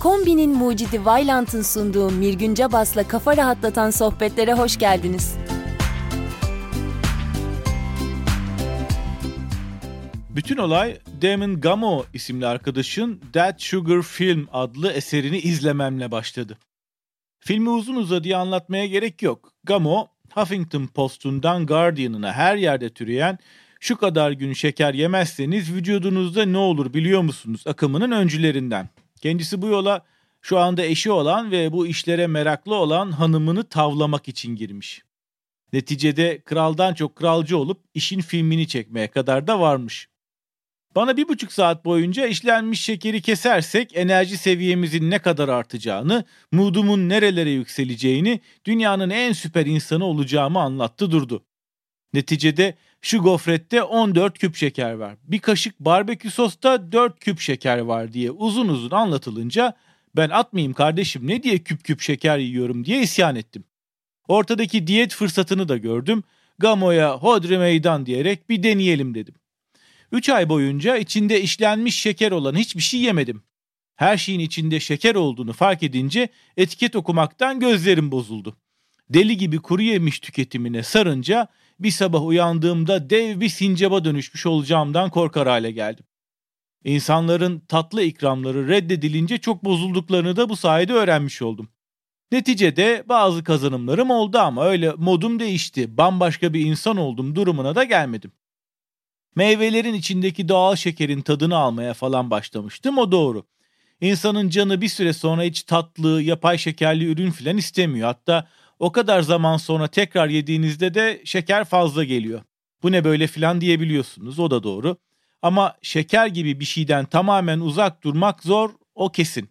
Kombinin mucidi Vailant'ın sunduğu Mirgün Bas'la kafa rahatlatan sohbetlere hoş geldiniz. Bütün olay Damon Gamo isimli arkadaşın That Sugar Film adlı eserini izlememle başladı. Filmi uzun uzadıya anlatmaya gerek yok. Gamo, Huffington Post'undan Guardian'ına her yerde türeyen şu kadar gün şeker yemezseniz vücudunuzda ne olur biliyor musunuz akımının öncülerinden. Kendisi bu yola şu anda eşi olan ve bu işlere meraklı olan hanımını tavlamak için girmiş. Neticede kraldan çok kralcı olup işin filmini çekmeye kadar da varmış. Bana bir buçuk saat boyunca işlenmiş şekeri kesersek enerji seviyemizin ne kadar artacağını, moodumun nerelere yükseleceğini, dünyanın en süper insanı olacağımı anlattı durdu. Neticede şu gofrette 14 küp şeker var. Bir kaşık barbekü sosta 4 küp şeker var diye uzun uzun anlatılınca ben atmayayım kardeşim ne diye küp küp şeker yiyorum diye isyan ettim. Ortadaki diyet fırsatını da gördüm. Gamo'ya hodri meydan diyerek bir deneyelim dedim. 3 ay boyunca içinde işlenmiş şeker olan hiçbir şey yemedim. Her şeyin içinde şeker olduğunu fark edince etiket okumaktan gözlerim bozuldu. Deli gibi kuru yemiş tüketimine sarınca bir sabah uyandığımda dev bir sincaba dönüşmüş olacağımdan korkar hale geldim. İnsanların tatlı ikramları reddedilince çok bozulduklarını da bu sayede öğrenmiş oldum. Neticede bazı kazanımlarım oldu ama öyle modum değişti, bambaşka bir insan oldum durumuna da gelmedim. Meyvelerin içindeki doğal şekerin tadını almaya falan başlamıştım o doğru. İnsanın canı bir süre sonra hiç tatlı, yapay şekerli ürün filan istemiyor. Hatta o kadar zaman sonra tekrar yediğinizde de şeker fazla geliyor. Bu ne böyle filan diyebiliyorsunuz o da doğru. Ama şeker gibi bir şeyden tamamen uzak durmak zor o kesin.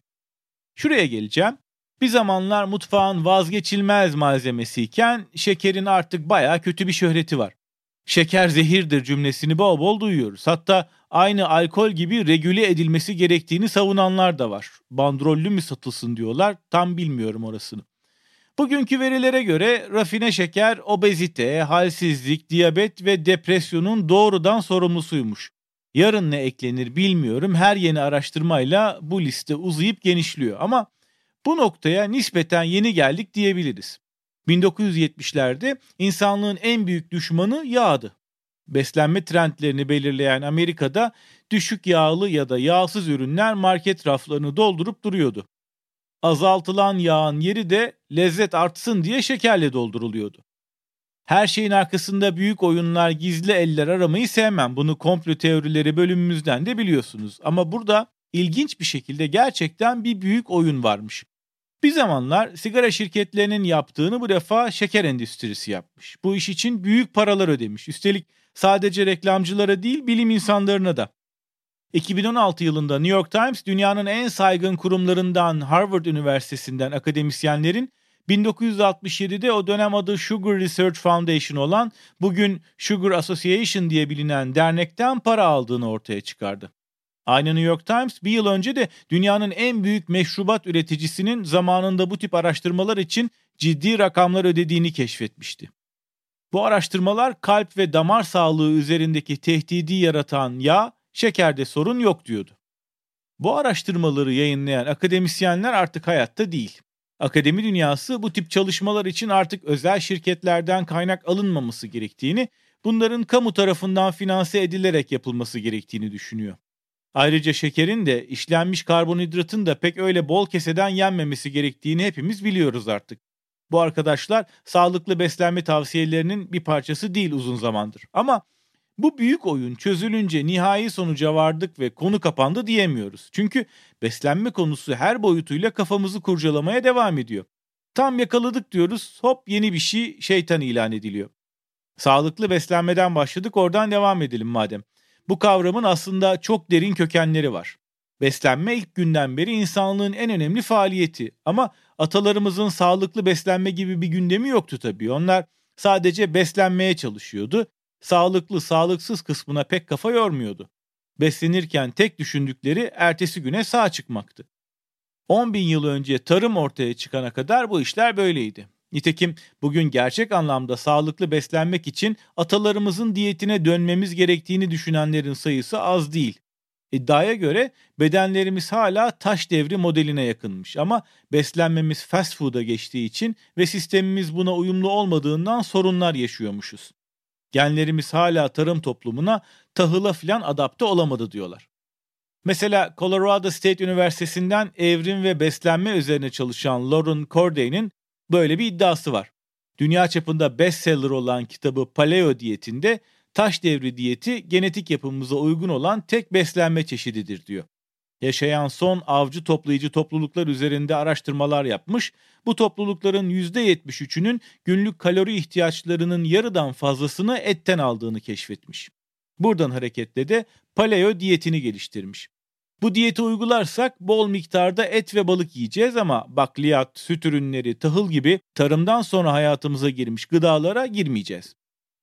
Şuraya geleceğim. Bir zamanlar mutfağın vazgeçilmez malzemesiyken şekerin artık baya kötü bir şöhreti var. Şeker zehirdir cümlesini bol bol duyuyoruz. Hatta aynı alkol gibi regüle edilmesi gerektiğini savunanlar da var. Bandrollü mü satılsın diyorlar tam bilmiyorum orasını. Bugünkü verilere göre rafine şeker obezite, halsizlik, diyabet ve depresyonun doğrudan sorumlusuymuş. Yarın ne eklenir bilmiyorum. Her yeni araştırmayla bu liste uzayıp genişliyor ama bu noktaya nispeten yeni geldik diyebiliriz. 1970'lerde insanlığın en büyük düşmanı yağdı. Beslenme trendlerini belirleyen Amerika'da düşük yağlı ya da yağsız ürünler market raflarını doldurup duruyordu. Azaltılan yağın yeri de lezzet artsın diye şekerle dolduruluyordu. Her şeyin arkasında büyük oyunlar, gizli eller aramayı sevmem. Bunu komplo teorileri bölümümüzden de biliyorsunuz. Ama burada ilginç bir şekilde gerçekten bir büyük oyun varmış. Bir zamanlar sigara şirketlerinin yaptığını bu defa şeker endüstrisi yapmış. Bu iş için büyük paralar ödemiş. Üstelik sadece reklamcılara değil bilim insanlarına da. 2016 yılında New York Times dünyanın en saygın kurumlarından Harvard Üniversitesi'nden akademisyenlerin 1967'de o dönem adı Sugar Research Foundation olan bugün Sugar Association diye bilinen dernekten para aldığını ortaya çıkardı. Aynı New York Times bir yıl önce de dünyanın en büyük meşrubat üreticisinin zamanında bu tip araştırmalar için ciddi rakamlar ödediğini keşfetmişti. Bu araştırmalar kalp ve damar sağlığı üzerindeki tehdidi yaratan yağ, şekerde sorun yok diyordu. Bu araştırmaları yayınlayan akademisyenler artık hayatta değil. Akademi dünyası bu tip çalışmalar için artık özel şirketlerden kaynak alınmaması gerektiğini, bunların kamu tarafından finanse edilerek yapılması gerektiğini düşünüyor. Ayrıca şekerin de işlenmiş karbonhidratın da pek öyle bol keseden yenmemesi gerektiğini hepimiz biliyoruz artık. Bu arkadaşlar sağlıklı beslenme tavsiyelerinin bir parçası değil uzun zamandır. Ama bu büyük oyun çözülünce nihai sonuca vardık ve konu kapandı diyemiyoruz. Çünkü beslenme konusu her boyutuyla kafamızı kurcalamaya devam ediyor. Tam yakaladık diyoruz hop yeni bir şey şeytan ilan ediliyor. Sağlıklı beslenmeden başladık oradan devam edelim madem. Bu kavramın aslında çok derin kökenleri var. Beslenme ilk günden beri insanlığın en önemli faaliyeti ama atalarımızın sağlıklı beslenme gibi bir gündemi yoktu tabii. Onlar sadece beslenmeye çalışıyordu. Sağlıklı, sağlıksız kısmına pek kafa yormuyordu. Beslenirken tek düşündükleri ertesi güne sağ çıkmaktı. 10 bin yıl önce tarım ortaya çıkana kadar bu işler böyleydi. Nitekim bugün gerçek anlamda sağlıklı beslenmek için atalarımızın diyetine dönmemiz gerektiğini düşünenlerin sayısı az değil. İddiaya göre bedenlerimiz hala taş devri modeline yakınmış ama beslenmemiz fast food'a geçtiği için ve sistemimiz buna uyumlu olmadığından sorunlar yaşıyormuşuz. Genlerimiz hala tarım toplumuna tahıla filan adapte olamadı diyorlar. Mesela Colorado State Üniversitesi'nden evrim ve beslenme üzerine çalışan Lauren Corday'nin böyle bir iddiası var. Dünya çapında bestseller olan kitabı Paleo diyetinde taş devri diyeti genetik yapımıza uygun olan tek beslenme çeşididir diyor. Yaşayan son avcı toplayıcı topluluklar üzerinde araştırmalar yapmış. Bu toplulukların %73'ünün günlük kalori ihtiyaçlarının yarıdan fazlasını etten aldığını keşfetmiş. Buradan hareketle de paleo diyetini geliştirmiş. Bu diyeti uygularsak bol miktarda et ve balık yiyeceğiz ama bakliyat, süt ürünleri, tahıl gibi tarımdan sonra hayatımıza girmiş gıdalara girmeyeceğiz.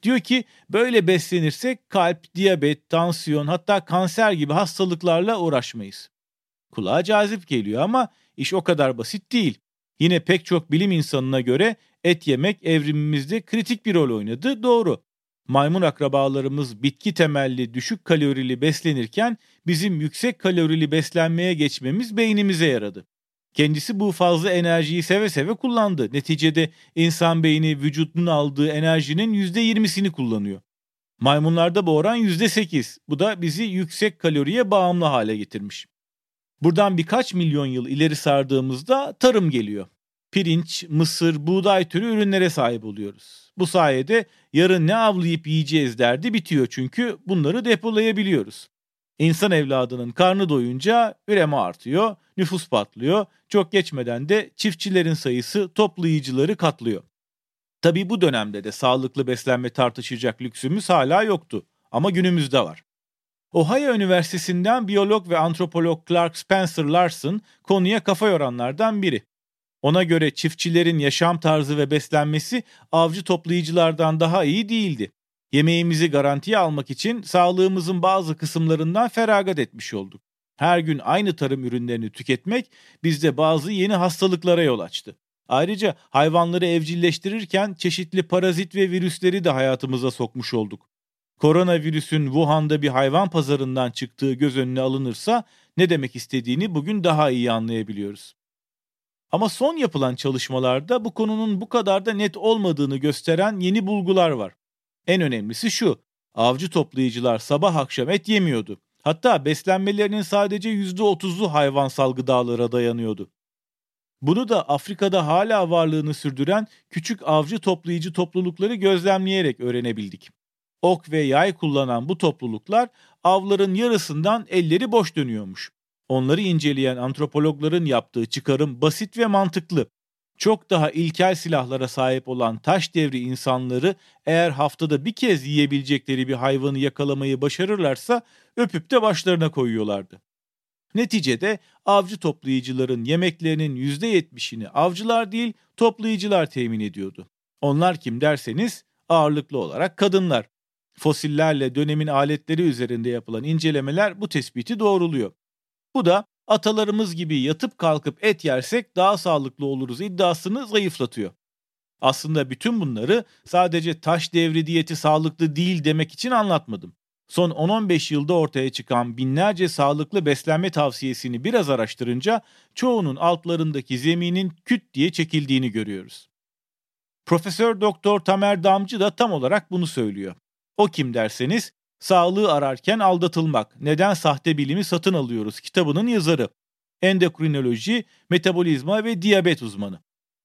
Diyor ki böyle beslenirsek kalp, diyabet, tansiyon hatta kanser gibi hastalıklarla uğraşmayız. Kulağa cazip geliyor ama iş o kadar basit değil. Yine pek çok bilim insanına göre et yemek evrimimizde kritik bir rol oynadı doğru. Maymun akrabalarımız bitki temelli düşük kalorili beslenirken bizim yüksek kalorili beslenmeye geçmemiz beynimize yaradı. Kendisi bu fazla enerjiyi seve seve kullandı. Neticede insan beyni vücudunun aldığı enerjinin %20'sini kullanıyor. Maymunlarda bu oran %8. Bu da bizi yüksek kaloriye bağımlı hale getirmiş. Buradan birkaç milyon yıl ileri sardığımızda tarım geliyor. Pirinç, mısır, buğday türü ürünlere sahip oluyoruz. Bu sayede yarın ne avlayıp yiyeceğiz derdi bitiyor çünkü bunları depolayabiliyoruz. İnsan evladının karnı doyunca üreme artıyor, nüfus patlıyor. Çok geçmeden de çiftçilerin sayısı toplayıcıları katlıyor. Tabi bu dönemde de sağlıklı beslenme tartışacak lüksümüz hala yoktu ama günümüzde var. Ohio Üniversitesi'nden biyolog ve antropolog Clark Spencer Larson konuya kafa yoranlardan biri. Ona göre çiftçilerin yaşam tarzı ve beslenmesi avcı toplayıcılardan daha iyi değildi. Yemeğimizi garantiye almak için sağlığımızın bazı kısımlarından feragat etmiş olduk. Her gün aynı tarım ürünlerini tüketmek bizde bazı yeni hastalıklara yol açtı. Ayrıca hayvanları evcilleştirirken çeşitli parazit ve virüsleri de hayatımıza sokmuş olduk. Koronavirüsün Wuhan'da bir hayvan pazarından çıktığı göz önüne alınırsa ne demek istediğini bugün daha iyi anlayabiliyoruz. Ama son yapılan çalışmalarda bu konunun bu kadar da net olmadığını gösteren yeni bulgular var. En önemlisi şu, avcı toplayıcılar sabah akşam et yemiyordu. Hatta beslenmelerinin sadece %30'u hayvansal gıdalara dayanıyordu. Bunu da Afrika'da hala varlığını sürdüren küçük avcı toplayıcı toplulukları gözlemleyerek öğrenebildik. Ok ve yay kullanan bu topluluklar avların yarısından elleri boş dönüyormuş. Onları inceleyen antropologların yaptığı çıkarım basit ve mantıklı. Çok daha ilkel silahlara sahip olan taş devri insanları eğer haftada bir kez yiyebilecekleri bir hayvanı yakalamayı başarırlarsa öpüp de başlarına koyuyorlardı. Neticede avcı toplayıcıların yemeklerinin %70'ini avcılar değil toplayıcılar temin ediyordu. Onlar kim derseniz ağırlıklı olarak kadınlar. Fosillerle dönemin aletleri üzerinde yapılan incelemeler bu tespiti doğruluyor. Bu da atalarımız gibi yatıp kalkıp et yersek daha sağlıklı oluruz iddiasını zayıflatıyor. Aslında bütün bunları sadece taş devri diyeti sağlıklı değil demek için anlatmadım. Son 10-15 yılda ortaya çıkan binlerce sağlıklı beslenme tavsiyesini biraz araştırınca çoğunun altlarındaki zeminin küt diye çekildiğini görüyoruz. Profesör Doktor Tamer Damcı da tam olarak bunu söylüyor. O kim derseniz Sağlığı ararken aldatılmak. Neden sahte bilimi satın alıyoruz kitabının yazarı. Endokrinoloji, metabolizma ve diyabet uzmanı.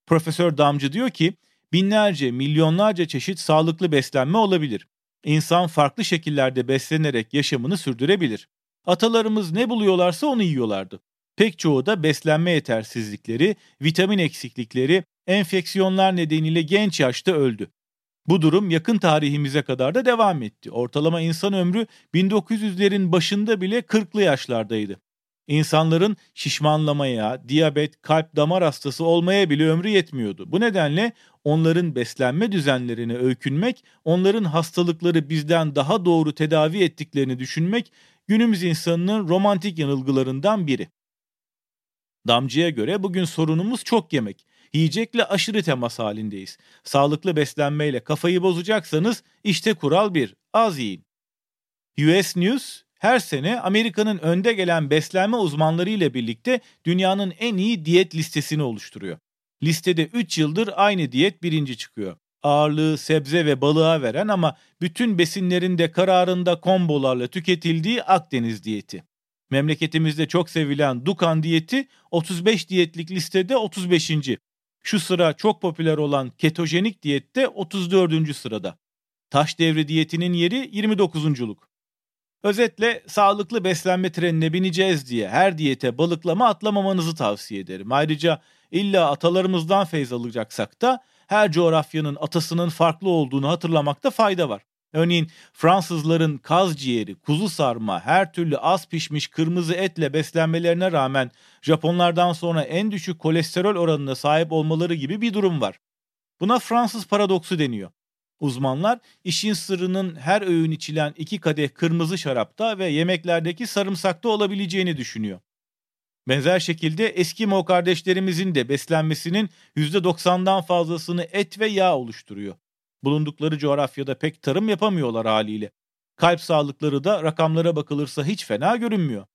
Profesör Damcı diyor ki binlerce, milyonlarca çeşit sağlıklı beslenme olabilir. İnsan farklı şekillerde beslenerek yaşamını sürdürebilir. Atalarımız ne buluyorlarsa onu yiyorlardı. Pek çoğu da beslenme yetersizlikleri, vitamin eksiklikleri, enfeksiyonlar nedeniyle genç yaşta öldü. Bu durum yakın tarihimize kadar da devam etti. Ortalama insan ömrü 1900'lerin başında bile 40'lı yaşlardaydı. İnsanların şişmanlamaya, diyabet, kalp damar hastası olmaya bile ömrü yetmiyordu. Bu nedenle onların beslenme düzenlerine öykünmek, onların hastalıkları bizden daha doğru tedavi ettiklerini düşünmek günümüz insanının romantik yanılgılarından biri. Damcı'ya göre bugün sorunumuz çok yemek. Yiyecekle aşırı temas halindeyiz. Sağlıklı beslenmeyle kafayı bozacaksanız işte kural bir, az yiyin. US News her sene Amerika'nın önde gelen beslenme uzmanları ile birlikte dünyanın en iyi diyet listesini oluşturuyor. Listede 3 yıldır aynı diyet birinci çıkıyor. Ağırlığı sebze ve balığa veren ama bütün besinlerin de kararında kombolarla tüketildiği Akdeniz diyeti. Memleketimizde çok sevilen Dukan diyeti 35 diyetlik listede 35. Şu sıra çok popüler olan ketojenik diyette 34. sırada. Taş devri diyetinin yeri 29'unculuk. Özetle sağlıklı beslenme trenine bineceğiz diye her diyete balıklama atlamamanızı tavsiye ederim. Ayrıca illa atalarımızdan feyz alacaksak da her coğrafyanın atasının farklı olduğunu hatırlamakta fayda var. Örneğin Fransızların kaz ciğeri, kuzu sarma, her türlü az pişmiş kırmızı etle beslenmelerine rağmen Japonlardan sonra en düşük kolesterol oranına sahip olmaları gibi bir durum var. Buna Fransız paradoksu deniyor. Uzmanlar işin sırrının her öğün içilen iki kadeh kırmızı şarapta ve yemeklerdeki sarımsakta olabileceğini düşünüyor. Benzer şekilde Eskimo kardeşlerimizin de beslenmesinin %90'dan fazlasını et ve yağ oluşturuyor. Bulundukları coğrafyada pek tarım yapamıyorlar haliyle. Kalp sağlıkları da rakamlara bakılırsa hiç fena görünmüyor.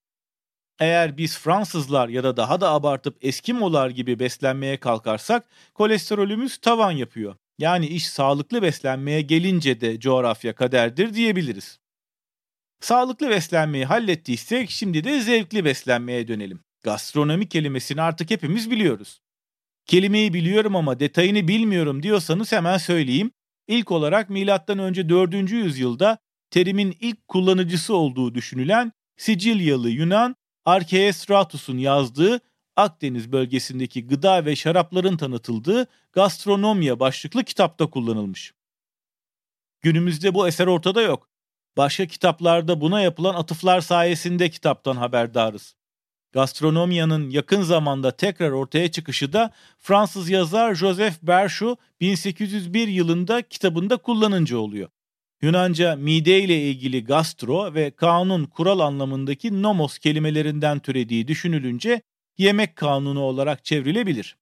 Eğer biz Fransızlar ya da daha da abartıp Eskimolar gibi beslenmeye kalkarsak kolesterolümüz tavan yapıyor. Yani iş sağlıklı beslenmeye gelince de coğrafya kaderdir diyebiliriz. Sağlıklı beslenmeyi hallettiysek şimdi de zevkli beslenmeye dönelim. Gastronomi kelimesini artık hepimiz biliyoruz. Kelimeyi biliyorum ama detayını bilmiyorum diyorsanız hemen söyleyeyim. İlk olarak M.Ö. 4. yüzyılda terimin ilk kullanıcısı olduğu düşünülen Sicilyalı Yunan Arkeestratus'un yazdığı Akdeniz bölgesindeki gıda ve şarapların tanıtıldığı Gastronomia başlıklı kitapta kullanılmış. Günümüzde bu eser ortada yok. Başka kitaplarda buna yapılan atıflar sayesinde kitaptan haberdarız. Gastronomiyanın yakın zamanda tekrar ortaya çıkışı da Fransız yazar Joseph Berchou 1801 yılında kitabında kullanınca oluyor. Yunanca mide ile ilgili gastro ve kanun kural anlamındaki nomos kelimelerinden türediği düşünülünce yemek kanunu olarak çevrilebilir.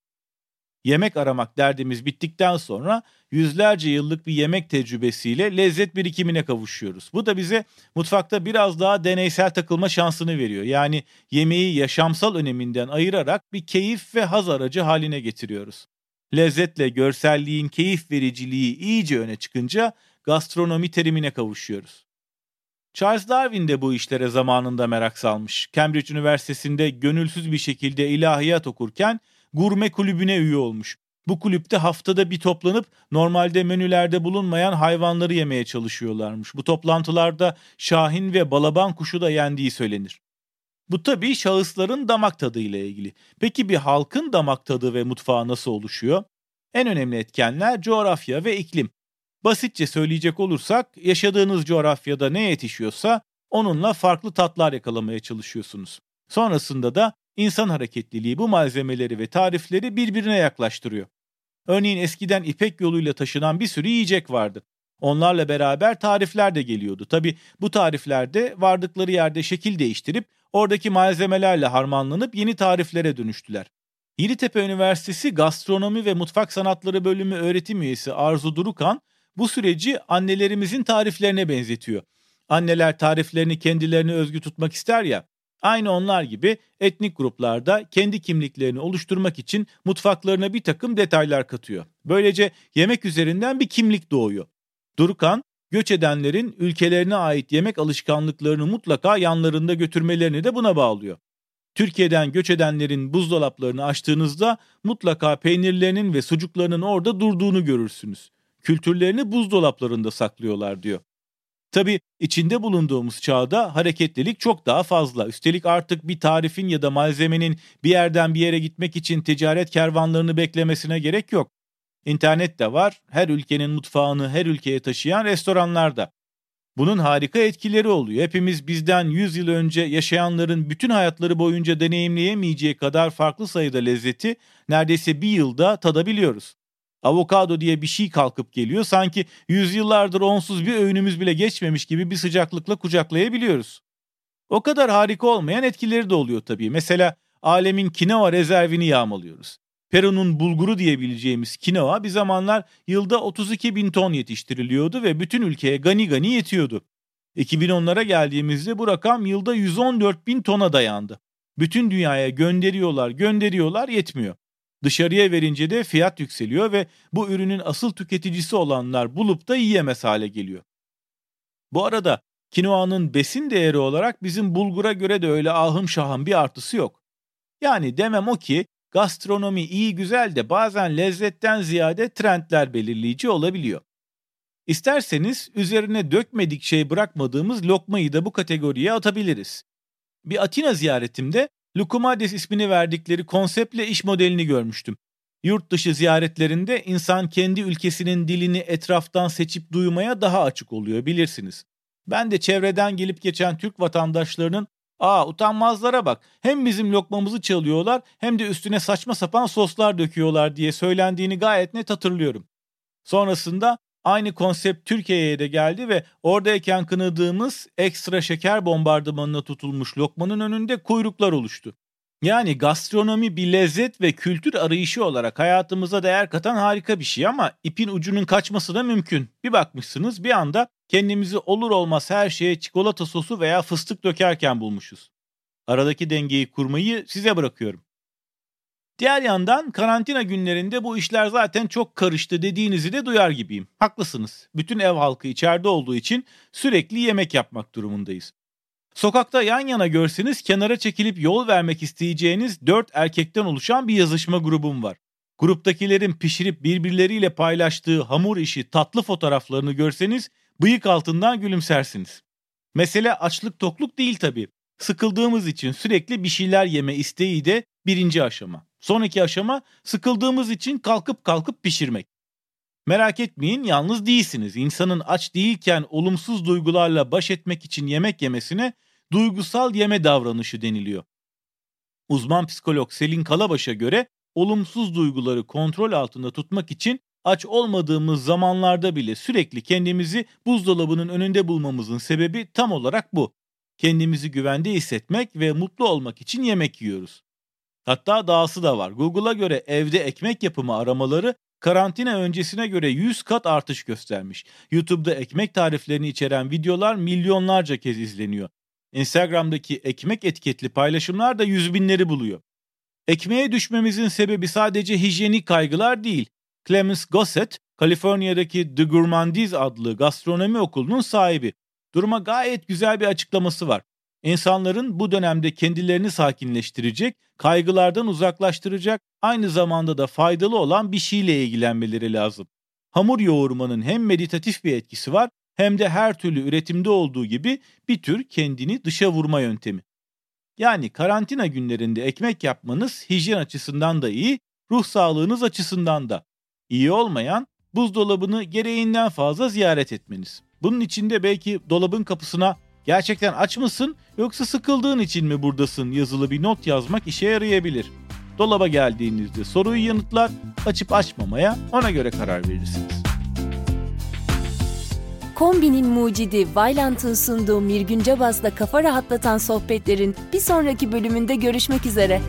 Yemek aramak derdimiz bittikten sonra yüzlerce yıllık bir yemek tecrübesiyle lezzet birikimine kavuşuyoruz. Bu da bize mutfakta biraz daha deneysel takılma şansını veriyor. Yani yemeği yaşamsal öneminden ayırarak bir keyif ve haz aracı haline getiriyoruz. Lezzetle görselliğin keyif vericiliği iyice öne çıkınca gastronomi terimine kavuşuyoruz. Charles Darwin de bu işlere zamanında merak salmış. Cambridge Üniversitesi'nde gönülsüz bir şekilde ilahiyat okurken gurme kulübüne üye olmuş. Bu kulüpte haftada bir toplanıp normalde menülerde bulunmayan hayvanları yemeye çalışıyorlarmış. Bu toplantılarda şahin ve balaban kuşu da yendiği söylenir. Bu tabii şahısların damak tadı ile ilgili. Peki bir halkın damak tadı ve mutfağı nasıl oluşuyor? En önemli etkenler coğrafya ve iklim. Basitçe söyleyecek olursak yaşadığınız coğrafyada ne yetişiyorsa onunla farklı tatlar yakalamaya çalışıyorsunuz. Sonrasında da insan hareketliliği bu malzemeleri ve tarifleri birbirine yaklaştırıyor. Örneğin eskiden ipek yoluyla taşınan bir sürü yiyecek vardı. Onlarla beraber tarifler de geliyordu. Tabi bu tariflerde vardıkları yerde şekil değiştirip oradaki malzemelerle harmanlanıp yeni tariflere dönüştüler. Yeditepe Üniversitesi Gastronomi ve Mutfak Sanatları Bölümü öğretim üyesi Arzu Durukan bu süreci annelerimizin tariflerine benzetiyor. Anneler tariflerini kendilerine özgü tutmak ister ya, aynı onlar gibi etnik gruplarda kendi kimliklerini oluşturmak için mutfaklarına bir takım detaylar katıyor. Böylece yemek üzerinden bir kimlik doğuyor. Durukan, göç edenlerin ülkelerine ait yemek alışkanlıklarını mutlaka yanlarında götürmelerini de buna bağlıyor. Türkiye'den göç edenlerin buzdolaplarını açtığınızda mutlaka peynirlerinin ve sucuklarının orada durduğunu görürsünüz kültürlerini buzdolaplarında saklıyorlar diyor. Tabi içinde bulunduğumuz çağda hareketlilik çok daha fazla. Üstelik artık bir tarifin ya da malzemenin bir yerden bir yere gitmek için ticaret kervanlarını beklemesine gerek yok. İnternet de var, her ülkenin mutfağını her ülkeye taşıyan restoranlar da. Bunun harika etkileri oluyor. Hepimiz bizden 100 yıl önce yaşayanların bütün hayatları boyunca deneyimleyemeyeceği kadar farklı sayıda lezzeti neredeyse bir yılda tadabiliyoruz avokado diye bir şey kalkıp geliyor. Sanki yüzyıllardır onsuz bir öğünümüz bile geçmemiş gibi bir sıcaklıkla kucaklayabiliyoruz. O kadar harika olmayan etkileri de oluyor tabii. Mesela alemin kinoa rezervini yağmalıyoruz. Peru'nun bulguru diyebileceğimiz kinoa bir zamanlar yılda 32 bin ton yetiştiriliyordu ve bütün ülkeye gani gani yetiyordu. 2010'lara geldiğimizde bu rakam yılda 114 bin tona dayandı. Bütün dünyaya gönderiyorlar, gönderiyorlar yetmiyor. Dışarıya verince de fiyat yükseliyor ve bu ürünün asıl tüketicisi olanlar bulup da yiyemez hale geliyor. Bu arada kinoanın besin değeri olarak bizim bulgura göre de öyle ahım şahım bir artısı yok. Yani demem o ki gastronomi iyi güzel de bazen lezzetten ziyade trendler belirleyici olabiliyor. İsterseniz üzerine dökmedik şey bırakmadığımız lokmayı da bu kategoriye atabiliriz. Bir Atina ziyaretimde Lukumades ismini verdikleri konseptle iş modelini görmüştüm. Yurt dışı ziyaretlerinde insan kendi ülkesinin dilini etraftan seçip duymaya daha açık oluyor bilirsiniz. Ben de çevreden gelip geçen Türk vatandaşlarının ''Aa utanmazlara bak hem bizim lokmamızı çalıyorlar hem de üstüne saçma sapan soslar döküyorlar'' diye söylendiğini gayet net hatırlıyorum. Sonrasında Aynı konsept Türkiye'ye de geldi ve oradayken kınadığımız ekstra şeker bombardımanına tutulmuş lokmanın önünde kuyruklar oluştu. Yani gastronomi bir lezzet ve kültür arayışı olarak hayatımıza değer katan harika bir şey ama ipin ucunun kaçması da mümkün. Bir bakmışsınız bir anda kendimizi olur olmaz her şeye çikolata sosu veya fıstık dökerken bulmuşuz. Aradaki dengeyi kurmayı size bırakıyorum. Diğer yandan karantina günlerinde bu işler zaten çok karıştı dediğinizi de duyar gibiyim. Haklısınız. Bütün ev halkı içeride olduğu için sürekli yemek yapmak durumundayız. Sokakta yan yana görseniz kenara çekilip yol vermek isteyeceğiniz dört erkekten oluşan bir yazışma grubum var. Gruptakilerin pişirip birbirleriyle paylaştığı hamur işi tatlı fotoğraflarını görseniz bıyık altından gülümsersiniz. Mesele açlık tokluk değil tabii. Sıkıldığımız için sürekli bir şeyler yeme isteği de birinci aşama. Sonraki aşama sıkıldığımız için kalkıp kalkıp pişirmek. Merak etmeyin yalnız değilsiniz. İnsanın aç değilken olumsuz duygularla baş etmek için yemek yemesine duygusal yeme davranışı deniliyor. Uzman psikolog Selin Kalabaş'a göre olumsuz duyguları kontrol altında tutmak için aç olmadığımız zamanlarda bile sürekli kendimizi buzdolabının önünde bulmamızın sebebi tam olarak bu. Kendimizi güvende hissetmek ve mutlu olmak için yemek yiyoruz. Hatta dahası da var. Google'a göre evde ekmek yapımı aramaları karantina öncesine göre 100 kat artış göstermiş. YouTube'da ekmek tariflerini içeren videolar milyonlarca kez izleniyor. Instagram'daki ekmek etiketli paylaşımlar da yüz binleri buluyor. Ekmeğe düşmemizin sebebi sadece hijyenik kaygılar değil. Clemens Gossett, Kaliforniya'daki The Gourmandise adlı gastronomi okulunun sahibi. Duruma gayet güzel bir açıklaması var. İnsanların bu dönemde kendilerini sakinleştirecek, kaygılardan uzaklaştıracak, aynı zamanda da faydalı olan bir şeyle ilgilenmeleri lazım. Hamur yoğurmanın hem meditatif bir etkisi var hem de her türlü üretimde olduğu gibi bir tür kendini dışa vurma yöntemi. Yani karantina günlerinde ekmek yapmanız hijyen açısından da iyi, ruh sağlığınız açısından da. iyi olmayan buzdolabını gereğinden fazla ziyaret etmeniz. Bunun içinde belki dolabın kapısına Gerçekten aç mısın yoksa sıkıldığın için mi buradasın yazılı bir not yazmak işe yarayabilir. Dolaba geldiğinizde soruyu yanıtlar, açıp açmamaya ona göre karar verirsiniz. Kombinin mucidi Vailant'ın sunduğu Mirgün Cabas'la kafa rahatlatan sohbetlerin bir sonraki bölümünde görüşmek üzere.